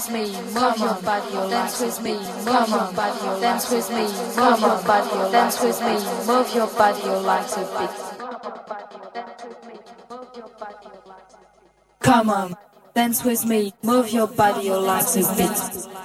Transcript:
with me, move your body, your dance with me, move your body, dance with me, move your body, your dance with me, move your body, your legs a bit. Come on, dance with me, move your body, your legs a bit.